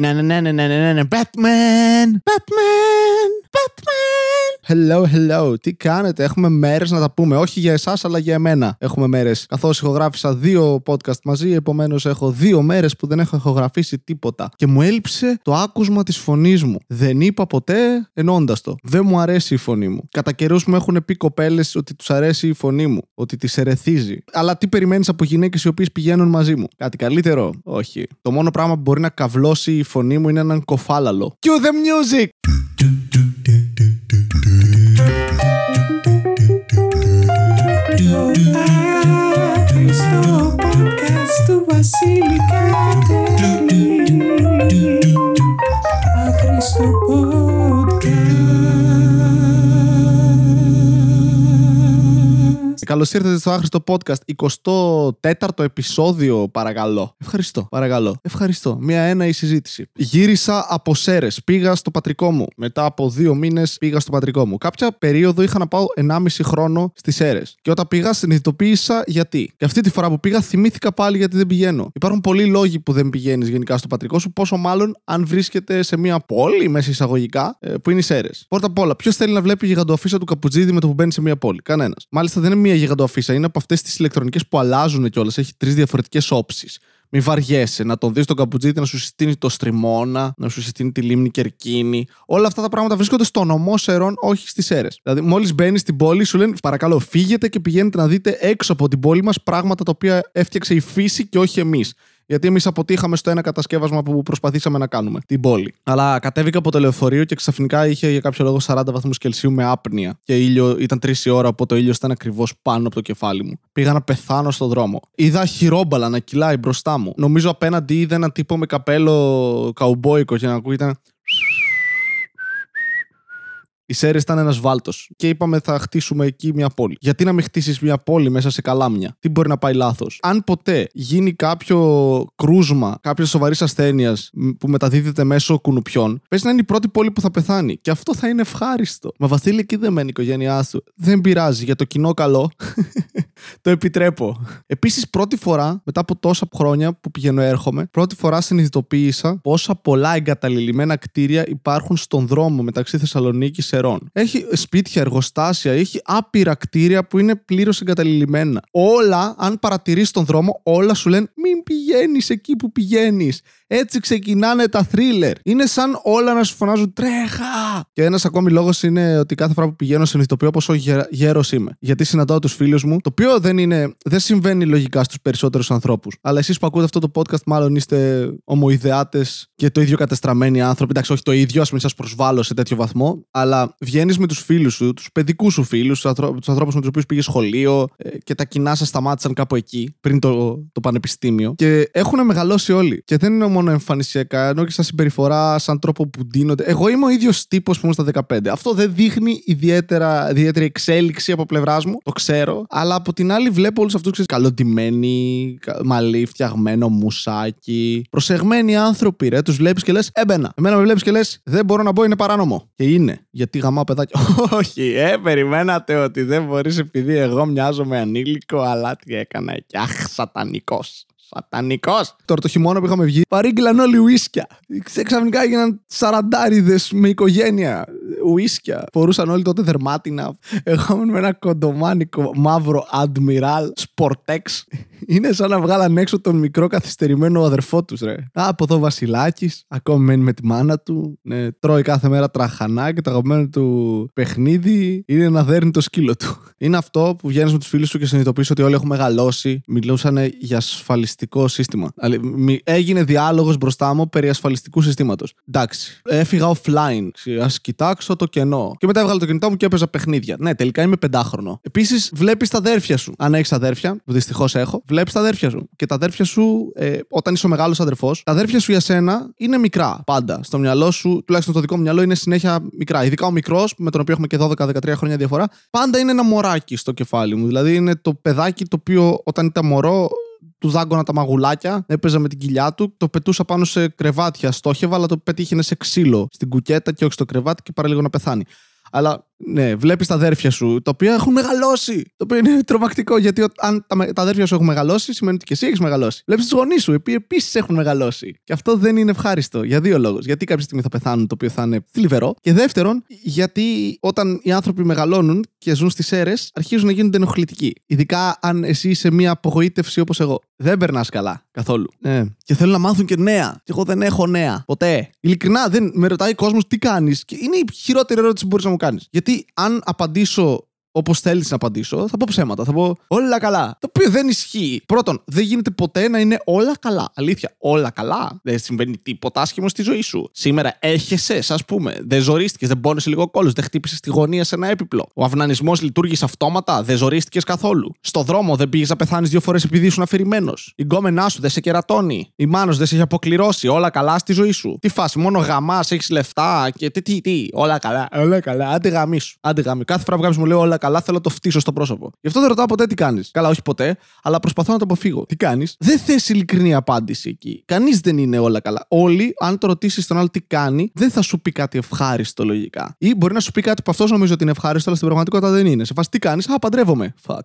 Ναι, ναι, ναι, ναι, ναι, ναι, ναι. Batman! Batman! Batman! Hello, hello. Τι κάνετε, έχουμε μέρες να τα πούμε. Όχι για εσάς, αλλά για εμένα έχουμε μέρες. Καθώς ηχογράφησα δύο podcast μαζί, επομένως έχω δύο μέρες που δεν έχω ηχογραφήσει τίποτα. Και μου έλειψε το άκουσμα της φωνής μου. Δεν είπα ποτέ ενώντας το. Δεν μου αρέσει η φωνή μου. Κατά καιρούς μου έχουν πει κοπέλες ότι τους αρέσει η φωνή μου, ότι τις ερεθίζει. Αλλά τι περιμένεις από γυναίκες οι οποίες πηγαίνουν μαζί μου; Κάτι καλύτερο, όχι. Το μόνο πράγμα που μπορεί να καυλώσει η φωνή μου είναι έναν κοφάλαλο. Cue the music! Podcast του Βασίλη Κατέρη. Καλώς ήρθατε στο άχρηστο podcast. 24ο επεισόδιο, παρακαλώ. Ευχαριστώ, παρακαλώ. Ευχαριστώ. Μία ένα η συζήτηση. Γύρισα από Σέρες. Πήγα στο πατρικό μου. Μετά από δύο μήνες πήγα στο πατρικό μου. Κάποια περίοδο είχα να πάω 1,5 χρόνο στις Σέρες. Και όταν πήγα, συνειδητοποίησα γιατί. Και αυτή τη φορά που πήγα, θυμήθηκα πάλι γιατί δεν πηγαίνω. Υπάρχουν πολλοί λόγοι που δεν πηγαίνεις γενικά στο πατρικό σου, πόσο μάλλον αν βρίσκεται σε μια πόλη, μέσα εισαγωγικά, ε, που είναι οι Σέρες. Πρώτα απ' όλα, ποιος θέλει να βλέπει γιγαντοαφίσα του Καπουτζίδη με το που μπαίνει σε μια πόλη; Κανένας. Μάλιστα δεν είναι μια γιγαντοαφίσα, είναι από αυτές τις ηλεκτρονικές που αλλάζουν κιόλας. Έχει τρεις διαφορετικές όψεις. Μη βαριέσαι να τον δεις τον Καπουτζίδη να σου συστήνει το στριμώνα, να σου συστήνει τη λίμνη Κερκίνη. Όλα αυτά τα πράγματα βρίσκονται στο νομό Σερών, όχι στις αίρε. Δηλαδή, μόλις μπαίνει στην πόλη, σου λένε παρακαλώ, φύγετε και πηγαίνετε να δείτε έξω από την πόλη μας πράγματα τα οποία έφτιαξε η φύση και όχι εμείς. Γιατί εμείς αποτύχαμε στο ένα κατασκεύασμα που προσπαθήσαμε να κάνουμε, την πόλη. Αλλά κατέβηκα από το λεωφορείο και ξαφνικά είχε για κάποιο λόγο 40 βαθμούς Κελσίου με άπνοια. Και ήλιο ήταν 3 η ώρα, οπότε ο ήλιος ήταν ακριβώς πάνω από το κεφάλι μου. Πήγα να πεθάνω στον δρόμο. Είδα χειρόμπαλα να κυλάει μπροστά μου. Νομίζω απέναντι είδα ένα τύπο με καπέλο καουμπόικο και να ακούγεται. Η Σέρες ήταν ένας βάλτος. Και είπαμε θα χτίσουμε εκεί μια πόλη. Γιατί να μην χτίσεις μια πόλη μέσα σε καλάμια; Τι μπορεί να πάει λάθος; Αν ποτέ γίνει κάποιο κρούσμα κάποια σοβαρή ασθένεια που μεταδίδεται μέσω κουνουπιών, πες να είναι η πρώτη πόλη που θα πεθάνει. Και αυτό θα είναι ευχάριστο. Μα Βασίλη εκεί δεν μένει η οικογένειά σου. Δεν πειράζει. Για το κοινό καλό. το επιτρέπω. Επίσης, πρώτη φορά μετά από τόσα χρόνια που πηγαίνω έρχομαι, πρώτη φορά συνειδητοποίησα πόσα πολλά εγκαταλειμμένα κτίρια υπάρχουν στον δρόμο μεταξύ Θεσσαλονίκης Σερών. Έχει σπίτια, εργοστάσια, έχει άπειρα κτίρια που είναι πλήρως εγκαταλειμμένα. Όλα, αν παρατηρείς τον δρόμο, όλα σου λένε μην πηγαίνεις εκεί που πηγαίνεις. Έτσι ξεκινάνε τα θρίλερ. Είναι σαν όλα να σου φωνάζουν τρέχα. Και ένας ακόμη λόγος είναι ότι κάθε φορά που πηγαίνω συνειδητοποιώ πόσο γέρος είμαι. Γιατί συναντάω τους φίλους μου, το οποίο δεν, είναι, δεν συμβαίνει λογικά στους περισσότερους ανθρώπους. Αλλά εσείς που ακούτε αυτό το podcast, μάλλον είστε ομοειδεάτες και το ίδιο κατεστραμμένοι άνθρωποι. Εντάξει, όχι το ίδιο, ας μην σας προσβάλλω σε τέτοιο βαθμό. Αλλά βγαίνεις με τους φίλους σου, τους παιδικούς σου φίλους, τους ανθρώπους με τους οποίους πήγες σχολείο ε, και τα κοινά σας σταμάτησαν κάπου εκεί, πριν το, το πανεπιστήμιο. Και έχουν μεγαλώσει όλοι. Και δεν είναι μόνο εμφανισιακά, ενώ και σαν συμπεριφορά, σαν τρόπο που ντύνονται. Εγώ είμαι ο ίδιος τύπος που ήμουν στα 15. Αυτό δεν δείχνει ιδιαίτερα, ιδιαίτερη εξέλιξη από πλευράς μου, το ξέρω. Αλλά από την άλλη βλέπω όλους αυτούς καλοντημένοι, μαλλί φτιαγμένο, μουσάκι. Προσεγμένοι άνθρωποι, ρε. Τους βλέπεις και λες, έμπαινα. Εμένα με βλέπεις και λες, δεν μπορώ να μπω, είναι παράνομο. Και είναι. Γιατί γαμάω παιδάκια. Όχι, ε, περιμένατε ότι δεν μπορείς επειδή εγώ μοιάζω με ανήλικο, αλλά τι έκανα εκεί. Αχ, σατανικός. Σατανικός. Τώρα το χειμώνα που είχαμε βγει, παρήγγειλαν όλοι ουίσκια. Ξαφνικά έγιναν σαραντάριδες με οικογένεια. Ουίσκια. Φορούσαν όλοι τότε δερμάτινα. Εγώ ήμουν με ένα κοντομάνικο μαύρο Admiral Sportex. Είναι σαν να βγάλαν έξω τον μικρό καθυστερημένο αδερφό τους, ρε. Α, από εδώ Βασιλάκης, ακόμη μένει με τη μάνα του. Ναι, τρώει κάθε μέρα τραχανά και το αγαπημένο του παιχνίδι είναι να δέρνει το σκύλο του. Είναι αυτό που βγαίνεις με τους φίλους σου και συνειδητοποιείς ότι όλοι έχουν μεγαλώσει. Μιλούσαν για ασφαλιστικό σύστημα. Έγινε διάλογος μπροστά μου περί ασφαλιστικού συστήματος. Εντάξει, έφυγα offline. Α κοιτάξω το κενό. Και μετά έβγαλα το κινητό μου και έπαιζα παιχνίδια. Ναι, τελικά είμαι πεντάχρονο. Επίσης, βλέπεις τα αδέρφια σου. Αν έχεις αδέρφια, που δυστυχώς έχω, βλέπεις τα αδέρφια σου. Και τα αδέρφια σου, ε, όταν είσαι ο μεγάλος αδερφός, τα αδέρφια σου για σένα είναι μικρά πάντα. Στο μυαλό σου, τουλάχιστον στο δικό μου μυαλό, είναι συνέχεια μικρά. Ειδικά ο μικρός, με τον οποίο έχουμε και 12-13 χρόνια διαφορά, πάντα είναι ένα μωράκι στο κεφάλι μου. Δηλαδή είναι το παιδάκι το οποίο όταν ήταν μωρό του δάγκωνα τα μαγουλάκια, έπαιζα με την κοιλιά του, το πετούσα πάνω σε κρεβάτια, στόχευα, αλλά το πετύχαινε σε ξύλο στην κουκέτα και όχι στο κρεβάτι και παραλίγο να πεθάνει. Αλλά Ναι, βλέπεις τα αδέρφια σου, τα οποία έχουν μεγαλώσει. Το οποίο είναι τρομακτικό, γιατί ο- αν τα, με- τα αδέρφια σου έχουν μεγαλώσει, σημαίνει ότι και εσύ έχεις μεγαλώσει. Βλέπεις τους γονείς σου, οι οποίοι επίσης έχουν μεγαλώσει. Και αυτό δεν είναι ευχάριστο. Για δύο λόγους. Γιατί κάποια στιγμή θα πεθάνουν, το οποίο θα είναι θλιβερό. Και δεύτερον, γιατί όταν οι άνθρωποι μεγαλώνουν και ζουν στις αίρες, αρχίζουν να γίνονται ενοχλητικοί. Ειδικά αν εσύ είσαι μια απογοήτευση όπως εγώ. Δεν περνάς καλά καθόλου. Ναι. Και θέλουν να μάθουν και νέα. Και εγώ δεν έχω νέα. Ποτέ. Ειλικρινά, δεν με ρωτάει ο κόσμος τι κάνεις. Και είναι η χειρότερη ερώτηση που μπορείς να μου κάνεις. Γιατί αν απαντήσω όπως θέλεις να απαντήσω, θα πω ψέματα. Θα πω όλα καλά. Το οποίο δεν ισχύει. Πρώτον, δεν γίνεται ποτέ να είναι όλα καλά. Αλήθεια, όλα καλά. Δεν συμβαίνει τίποτα άσχημο στη ζωή σου. Σήμερα έχεσαι, ας πούμε. Δεν ζορίστηκες, δεν πόνεσαι λίγο κόλλος, δεν χτύπησες τη γωνία σε ένα έπιπλο. Ο αυνανισμός λειτουργήσε αυτόματα, δεν ζορίστηκες καθόλου. Στο δρόμο δεν πήγες να πεθάνεις δύο φορές επειδή ήσουν αφηρημένος. Η γκόμενά σου δεν σε κερατώνει. Η μάνος δεν σε έχει αποκληρώσει. Όλα καλά στη ζωή σου. Τι φάση, μόνο γαμάς, έχεις λεφτά και τι, τι, τι. Όλα καλά. Όλα καλά. Άντε γαμίσου. Άντε γαμί. Κάθε φορά που κάποιος μου λέει όλα καλά, θέλω να το φτύσω στο πρόσωπο. Γι' αυτό δεν ρωτάω ποτέ τι κάνεις. Καλά, όχι ποτέ, αλλά προσπαθώ να το αποφύγω. Τι κάνεις; Δεν θες ειλικρινή απάντηση εκεί. Κανείς δεν είναι όλα καλά. Όλοι, αν το ρωτήσεις τον άλλο τι κάνει, δεν θα σου πει κάτι ευχάριστο λογικά. Ή μπορεί να σου πει κάτι που αυτός νομίζει ότι είναι ευχάριστο, αλλά στην πραγματικότητα δεν είναι. Σε φάση τι κάνεις; Α, παντρεύομαι. Fuck.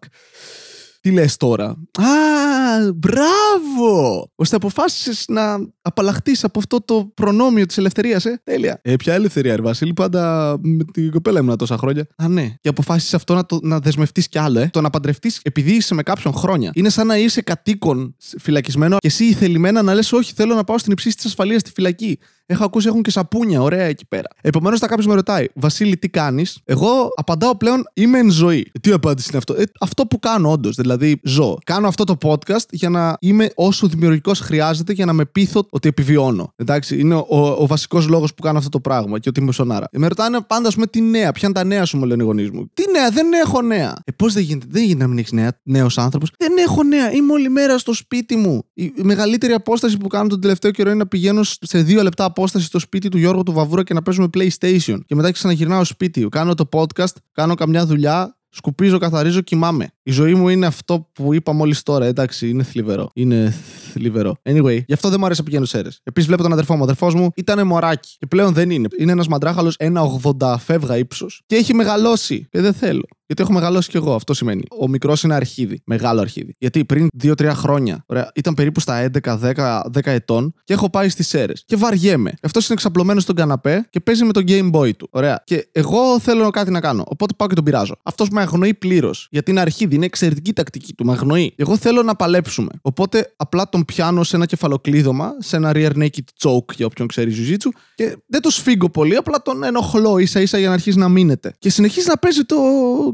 Τι λες τώρα; Α, μπράβο! Ώστε αποφάσισες να απαλλαχτείς από αυτό το προνόμιο της ελευθερίας, ε; Τέλεια. Ε, ποια ελευθερία, ρε Βασίλη, πάντα με την κοπέλα ήμουν τόσα χρόνια. Α, ναι. Και αποφάσισες αυτό να, το, να δεσμευτείς κι άλλο, ε; Το να παντρευτείς επειδή είσαι με κάποιον χρόνια. Είναι σαν να είσαι κατοίκον φυλακισμένο και εσύ θελημένα να λες: Όχι, θέλω να πάω στην υψή της ασφαλείας στη φυλακή. Έχω ακούσει έχουν και σαπούνια, ωραία εκεί πέρα. Επομένως, θα κάποιος με ρωτάει, Βασίλη, τι κάνεις; Εγώ απαντάω πλέον, είμαι εν ζωή. Ε, Τι απάντηση είναι αυτό; Ε, αυτό που κάνω, όντως. Δηλαδή, ζω. Κάνω αυτό το podcast για να είμαι όσο δημιουργικός χρειάζεται για να με πείθω ότι επιβιώνω. Εντάξει, είναι ο, ο βασικός λόγος που κάνω αυτό το πράγμα και ότι είμαι σονάρα. Ε, με ρωτάνε πάντα, ας πούμε, τι νέα, ποια είναι τα νέα σου, μου λένε οι γονείς μου. Τι νέα, δεν έχω νέα. Ε, πώς δεν γίνεται, δεν γίνεται να μην έχεις νέα, νέος άνθρωπος. Δεν έχω νέα, είμαι όλη μέρα στο σπίτι μου. Η, η μεγαλύτερη απόσταση που κάνω τον τελευταίο καιρό είναι να πηγαίνω σε δύο λεπτά απόσταση στο σπίτι του Γιώργου του Βαβούρα και να παίζουμε PlayStation. Και μετά ξαναγυρνάω σπίτι. Κάνω το podcast, κάνω καμιά δουλειά, σκουπίζω, καθαρίζω, κοιμάμαι. Η ζωή μου είναι αυτό που είπα μόλις τώρα. Εντάξει, είναι θλιβερό. Είναι θλιβερό. Anyway, γι' αυτό δεν μου αρέσει να πηγαίνω σε αίρε. Επίσης, βλέπω τον αδερφό μου. Ο αδερφός μου ήταν μωράκι. Και πλέον δεν είναι. Είναι ένας μαντράχαλος 1,80 φεύγα ύψος. Και έχει μεγαλώσει. Και δεν θέλω. Γιατί έχω μεγαλώσει κι εγώ, αυτό σημαίνει. Ο μικρός είναι αρχίδι. Μεγάλο αρχίδι. Γιατί πριν 2-3 χρόνια, ωραία, ήταν περίπου στα 11-10 10 ετών και έχω πάει στις αίρες. Και βαριέμαι. Αυτός είναι εξαπλωμένος στον καναπέ και παίζει με τον Game Boy του. Ωραία. Και εγώ θέλω κάτι να κάνω. Οπότε πάω και τον πειράζω. Αυτός με αγνοεί πλήρως. Γιατί είναι αρχίδι, είναι εξαιρετική τακτική του. Με αγνοεί. Εγώ θέλω να παλέψουμε. Οπότε απλά τον πιάνω σε ένα κεφαλοκλείδωμα, σε ένα rear naked choke για όποιον ξέρει Jiu-Jitsu και δεν το σφίγγω πολύ, απλά τον ενοχλώ ίσα ίσα για να αρχίσει να μείνεται. Και συνεχίζει να παίζει το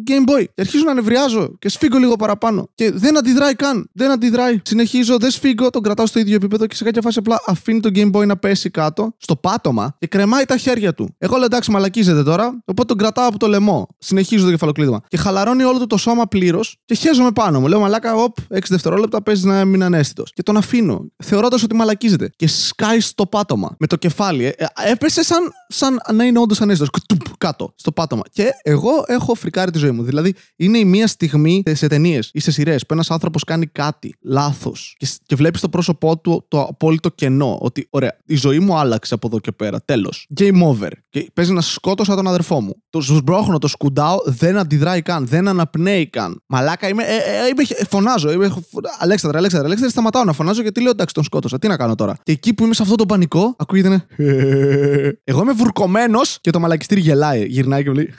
Game Boy. Και αρχίζω να νευριάζω και σφίγγω λίγο παραπάνω. Και δεν αντιδράει καν. Δεν αντιδράει. Συνεχίζω, δεν σφίγγω, τον κρατάω στο ίδιο επίπεδο και σε κάποια φάση απλά αφήνει το Game Boy να πέσει κάτω, στο πάτωμα και κρεμάει τα χέρια του. Εγώ λέω εντάξει, μαλακίζεται τώρα, οπότε τον κρατάω από το λαιμό. Συνεχίζω το κεφαλοκλείδωμα. Και χαλαρώνει όλο του το σώμα πλήρως και χέζομαι πάνω μου. Λέω μαλάκα, οπ, 6 δευτερόλεπτα παίζει να μην ανέστητος. Και τον αφήνω, θεωρώντας ότι μαλακίζεται. Και σκάει στο πάτωμα με το κεφάλι. Ε, ε, έπεσε σαν, σαν να είναι όντως ανέστητος. Κάτω, στο πάτωμα. Και εγώ έχω φρικάρει τη ζωή μου. Δηλαδή, είναι η μία στιγμή σε ταινίες ή σε σειρές που ένας άνθρωπος κάνει κάτι λάθος και, και βλέπεις στο πρόσωπό του το απόλυτο κενό. Ότι, ωραία, η ζωή μου άλλαξε από εδώ και πέρα. Τέλος. Game over. Και παίζει να σκότωσα τον αδερφό μου. Το σμπρώχνω, το σκουντάω, δεν αντιδράει καν, δεν αναπνέει καν. Μαλάκα είμαι. Ε, ε, είμαι φωνάζω. Είμαι, Αλέξανδρα, Αλέξανδρα, Αλέξανδρα, σταματάω να φωνάζω γιατί λέω εντάξει, τον σκότωσα. Τι να κάνω τώρα; Και εκεί που είμαι σε αυτό το πανικό, ακούγεται ένα. Εγώ είμαι βουρκωμένος και το μαλακιστήρι γελάει. Γυρνάει και μου λέει.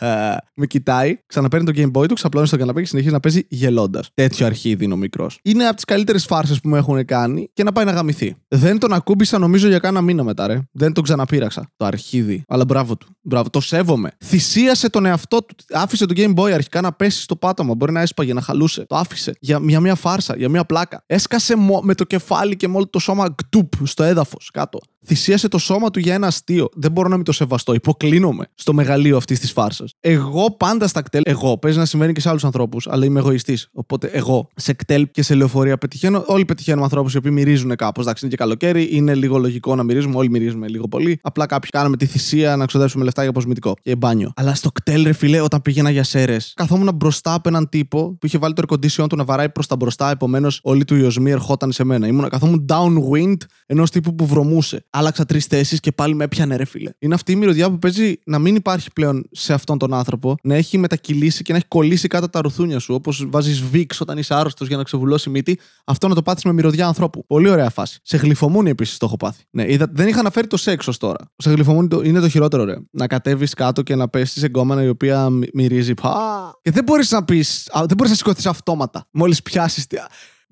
Με κοιτάει, ξαναπαίρνει το Game Boy του, ξαπλώνει στο καναπέ και συνεχίζει να παίζει γελώντας. Τέτοιο αρχίδι είναι ο μικρός. Είναι από τις καλύτερες φάρσες που μου έχουν κάνει και να πάει να γαμηθεί. Δεν τον ακούμπησα νομίζω για κάνα μήνα μετά, ρε. Δεν τον ξαναπείραξα. Το αρχίδι. Αλλά μπράβο του. Μπράβο, το σέβομαι. Θυσίασε τον εαυτό του. Άφησε το Game Boy αρχικά να πέσει στο πάτωμα. Μπορεί να έσπαγε, να χαλούσε. Το άφησε. Για μια, μια φάρσα, για μια πλάκα. Έσκασε με το κεφάλι και με όλο το σώμα κτουπ στο έδαφος κάτω. Θυσίασε το σώμα του για ένα αστείο. Δεν μπορώ να μην το σεβαστώ. Υποκλίνομαι στο μεγαλείο αυτής της φάρσας. Εγώ πάντα στα κτέλ, εγώ, παίζει να συμβαίνει και σε άλλους ανθρώπους, αλλά είμαι εγωιστής. Οπότε εγώ σε κτέλ και σε λεωφορεία πετυχαίνω. Όλοι πετυχαίνουμε ανθρώπους οι οποίοι μυρίζουν κάπως. Εντάξει, είναι και καλοκαίρι, είναι λίγο λογικό να μυρίζουμε. Όλοι μυρίζουμε λίγο πολύ. Απλά κάποιοι κάναμε τη θυσία να ξοδέψουμε λεφτά για αποσμητικό και μπάνιο. Αλλά στο κτέλ, ρε φιλέ, όταν πήγαινα για σέρες, καθόμουν μπροστά από έναν τύπο που είχε βάλει το air condition του να βαράει προς τα μπροστά. Επομένως, όλη του η οσμή ερχόταν σε μένα. Ήμουν, καθόμουν downwind ενός τύπου που βρωμούσε. Άλλαξα τρεις θέσεις και πάλι με έπιανε, ρε φίλε. Είναι αυτή η μυρωδιά που παίζει να μην υπάρχει πλέον σε αυτόν τον άνθρωπο, να έχει μετακυλήσει και να έχει κολλήσει κάτω τα ρουθούνια σου. Όπως βάζεις βίξ όταν είσαι άρρωστος για να ξεβουλώσει μύτη, αυτό να το πάθεις με μυρωδιά ανθρώπου. Πολύ ωραία φάση. Σε γλυφομούνι επίσης το έχω πάθει. Ναι, είδα, δεν είχα αναφέρει το σεξ ως τώρα. Σε γλυφομούνι το, είναι το χειρότερο, ρε. Να κατέβεις κάτω και να πέσει σε γκόμενα η οποία μυ- μυρίζει. Πα. Και δεν μπορείς να πει, δεν μπορείς να σηκωθείς αυτόματα. Μόλις πιάσεις.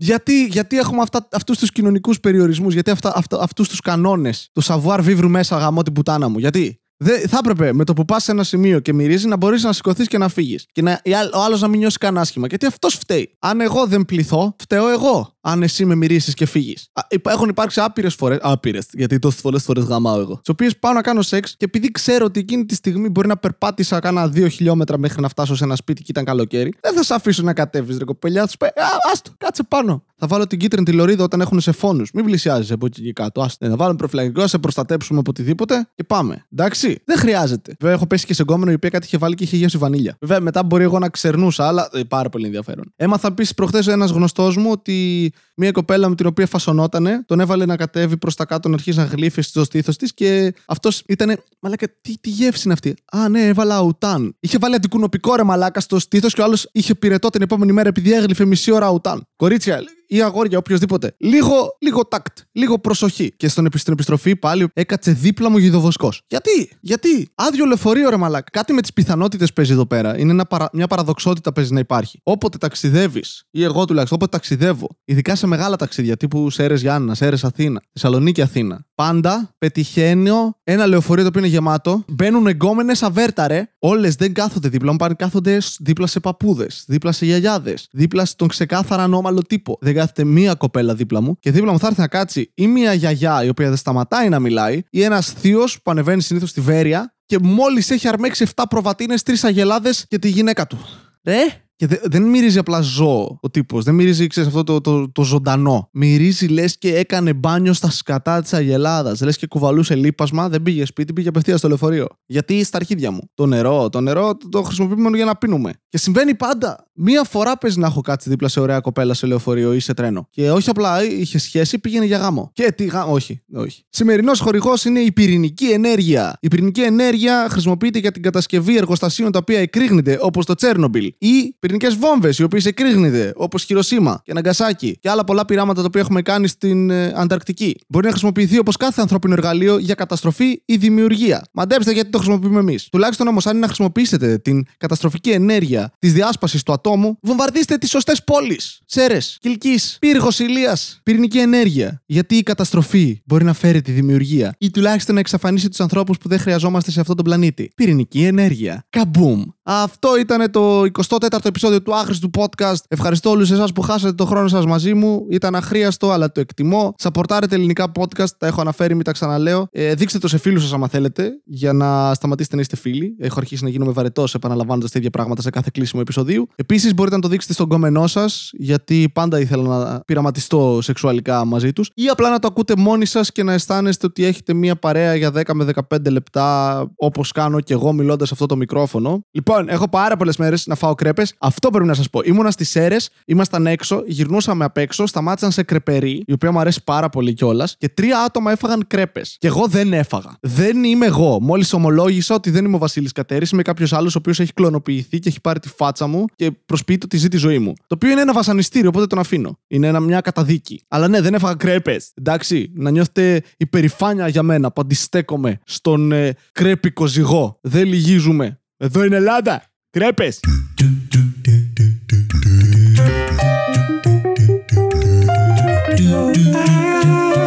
Γιατί, γιατί έχουμε αυτά, αυτούς τους κοινωνικούς περιορισμούς, γιατί αυτά, αυτά, αυτούς τους κανόνες, το savoir vivre μέσα γαμώ την πουτάνα μου. Γιατί δεν, θα έπρεπε με το που πας σε ένα σημείο και μυρίζεις να μπορείς να σηκωθείς και να φύγεις. Και να, η άλλ- ο άλλος να μην νιώσει καν άσχημα. Γιατί αυτός φταίει. Αν εγώ δεν πληθώ, φταίω εγώ. Αν εσύ με μυρίσεις και φύγεις. Έχουν υπάρξει άπειρες φορές. Άπειρες, γιατί τόσες πολλές φορές γαμάω εγώ. Τι οποίες πάω να κάνω σεξ και επειδή ξέρω ότι εκείνη τη στιγμή μπορεί να περπάτησα κάνα δύο χιλιόμετρα μέχρι να φτάσω σε ένα σπίτι και ήταν καλοκαίρι, δεν θα σε αφήσω να κατέβεις, ρε κοπελιά. Του πει, Α, άστο, κάτσε πάνω. Θα βάλω την κίτρινη τη λωρίδα όταν έχουν σε φόνους. Μην πλησιάζεις από εκεί και κάτω. Άστο. Θα βάλουμε προφυλακτικό, θα σε προστατέψουμε από οτιδήποτε και πάμε. Εντάξει. Δεν χρειάζεται. Βέβαια, έχω πέσει και σε γκόμενο η οποία κάτι είχε βάλει και είχε γεύση βανίλια. Βέβαια, μετά μπορεί εγώ να ξερνούσα, αλλά ε, πάρα πολύ ενδιαφέρον. Έμαθα επίσης προχθές ένας γνωστός μου ότι μια κοπέλα με την οποία φασωνότανε, τον έβαλε να κατέβει προς τα κάτω να αρχίσει να γλύφει στο στήθος της και αυτός ήταν. Μαλάκα, τι, τι γεύση είναι αυτή; Α, ναι, έβαλα αουτάν. Είχε βάλει αντικουνοπικό ρε μαλάκα στο στήθος και ο άλλος είχε πυρετό την επόμενη μέρα επειδή έγλυφε μισή ώρα αουτάν. Κορίτσια, ή αγόρια, οποιοδήποτε. Λίγο, λίγο τάκτ, λίγο προσοχή. Και στον, επι- στην επιστροφή πάλι έκατσε δίπλα μου γιδοβοσκό. Γιατί, γιατί, άδειο λεωφορείο ρε μαλάκα. Κάτι με τις πιθανότητες παίζει εδώ πέρα. Είναι ένα παρα- μια παραδοξότητα παίζει να υπάρχει. Όποτε ταξιδεύεις, ή εγώ τουλάχιστον, όποτε ταξιδεύω, ειδικά σε μεγάλα ταξίδια τύπου Σέρε Γιάννα, Σέρε Αθήνα, Θεσσαλονίκη Αθήνα, πάντα πετυχαίνω ένα λεωφορείο το οποίο είναι γεμάτο. Μπαίνουν εγκόμενες αβέρτα, ρε. Όλες δεν κάθονται δίπλα μου, πάνε κάθονται σ- δίπλα σε παππούδες, δίπλα σε γιαγιάδες, δίπλα στον ξεκάθαρα ανώμαλο τύπο. Δεν κάθεται μία κοπέλα δίπλα μου και δίπλα μου θα έρθει να κάτσει ή μία γιαγιά η οποία δεν σταματάει να μιλάει ή ένας θείος που ανεβαίνει συνήθως στη Βέρεια και μόλις έχει αρμέξει 7 προβατίνες, 3 αγελάδες και τη γυναίκα του. Ρε! Και δε- δεν μυρίζει απλά ζώο ο τύπος. Δεν μυρίζει, ξέρεις, αυτό το, το, το ζωντανό. Μυρίζει, λες και έκανε μπάνιο στα σκατά της Αγελάδας. Λες και κουβαλούσε λίπασμα, δεν πήγε σπίτι, πήγε απευθείας στο λεωφορείο. Γιατί στα αρχίδια μου. Το νερό, το νερό το, το χρησιμοποιούμε μόνο για να πίνουμε. Και συμβαίνει πάντα. Μία φορά παίζει να έχω κάτσει δίπλα σε ωραία κοπέλα σε λεωφορείο ή σε τρένο. Και όχι απλά είχε σχέση, πήγαινε για γάμο. Και τι γάμο, όχι, όχι. Σημερινός χορηγός είναι η πυρηνική ενέργεια. Η πυρηνική ενέργεια χρησιμοποιείται για την κατασκευή εργοστασίων τα οποία εκρήγνεται, όπως το Τσέρνομπιλ, ή πυρηνικές βόμβες, οι οποίες εκρήγνεται, όπως Χειροσύμα και Ναγκασάκι, και άλλα πολλά πειράματα τα οποία έχουμε κάνει στην ε, Ανταρκτική. Μπορεί να χρησιμοποιηθεί όπως κάθε ανθρώπινο εργαλείο για καταστροφή ή δημιουργία. Μαντέψτε γιατί το χρησιμοποιούμε εμείς. Τουλάχιστον όμως, αν είναι να χρησιμοποιήσετε την καταστροφική ενέργεια της διάσπασης του ατόμου, βομβαρδίστε τις σωστές πόλεις. Σέρες, Κυλκής, Πύργος Ηλίας, πυρηνική ενέργεια. Γιατί η καταστροφή μπορεί να φέρει τη δημιουργία ή τουλάχιστον να εξαφανίσει τους ανθρώπους που δεν χρειαζόμαστε σε αυτόν τον πλανήτη. Πυρηνική ενέργεια. Καμπούμ. Αυτό ήταν το 24ο επεισόδιο του άχρηστου podcast. Ευχαριστώ όλους εσάς που χάσατε το χρόνο σας μαζί μου. Ήταν αχρίαστο, αλλά το εκτιμώ. Σαπορτάρετε ελληνικά podcast, τα έχω αναφέρει, μην τα ξαναλέω. Ε, δείξτε το σε φίλους σας, άμα θέλετε, για να σταματήσετε να είστε φίλοι. Έχω αρχίσει να γίνομαι βαρετός επαναλαμβάνοντας τα ίδια πράγματα σε κάθε κλείσιμο επεισοδίου. Επίσης, μπορείτε να το δείξετε στον κόμενό σας, γιατί πάντα ήθελα να πειραματιστώ σεξουαλικά μαζί τους, ή απλά να το ακούτε μόνοι σας και να αισθάνεστε ότι έχετε μία παρέα για 10 με 15 λεπτά, όπως κάνω και εγώ μιλώντας αυτό το μικρόφωνο. Λοιπόν, έχω πάρα πολλές μέρες να φάω κρέπες. Αυτό πρέπει να σας πω. Ήμουνα στις Σέρες, ήμασταν έξω, γυρνούσαμε απ' έξω, σταμάτησαν σε κρεπερί, η οποία μου αρέσει πάρα πολύ κιόλας, και τρία άτομα έφαγαν κρέπες. Και εγώ δεν έφαγα. Δεν είμαι εγώ. Μόλις ομολόγησα ότι δεν είμαι ο Βασίλης Κατέρης, είμαι κάποιος άλλος ο οποίος έχει κλωνοποιηθεί και έχει πάρει τη φάτσα μου και προσποιείται ότι ζει τη ζωή μου. Το οποίο είναι ένα βασανιστήριο, οπότε τον αφήνω. Είναι ένα, μια καταδίκη. Αλλά ναι, δεν έφαγα κρέπες. Εντάξει, να νιώθετε υπερηφάνεια για μένα που αντιστέκομαι στον ε, κρέπικο ζυγό. Δεν λυγίζουμε. Εδώ είναι Ελλάδα. Κρέπες.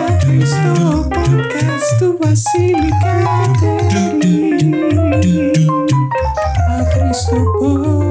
Άχρηστο podcast του Βασίλη Κατερίνη. Άχρηστο podcast.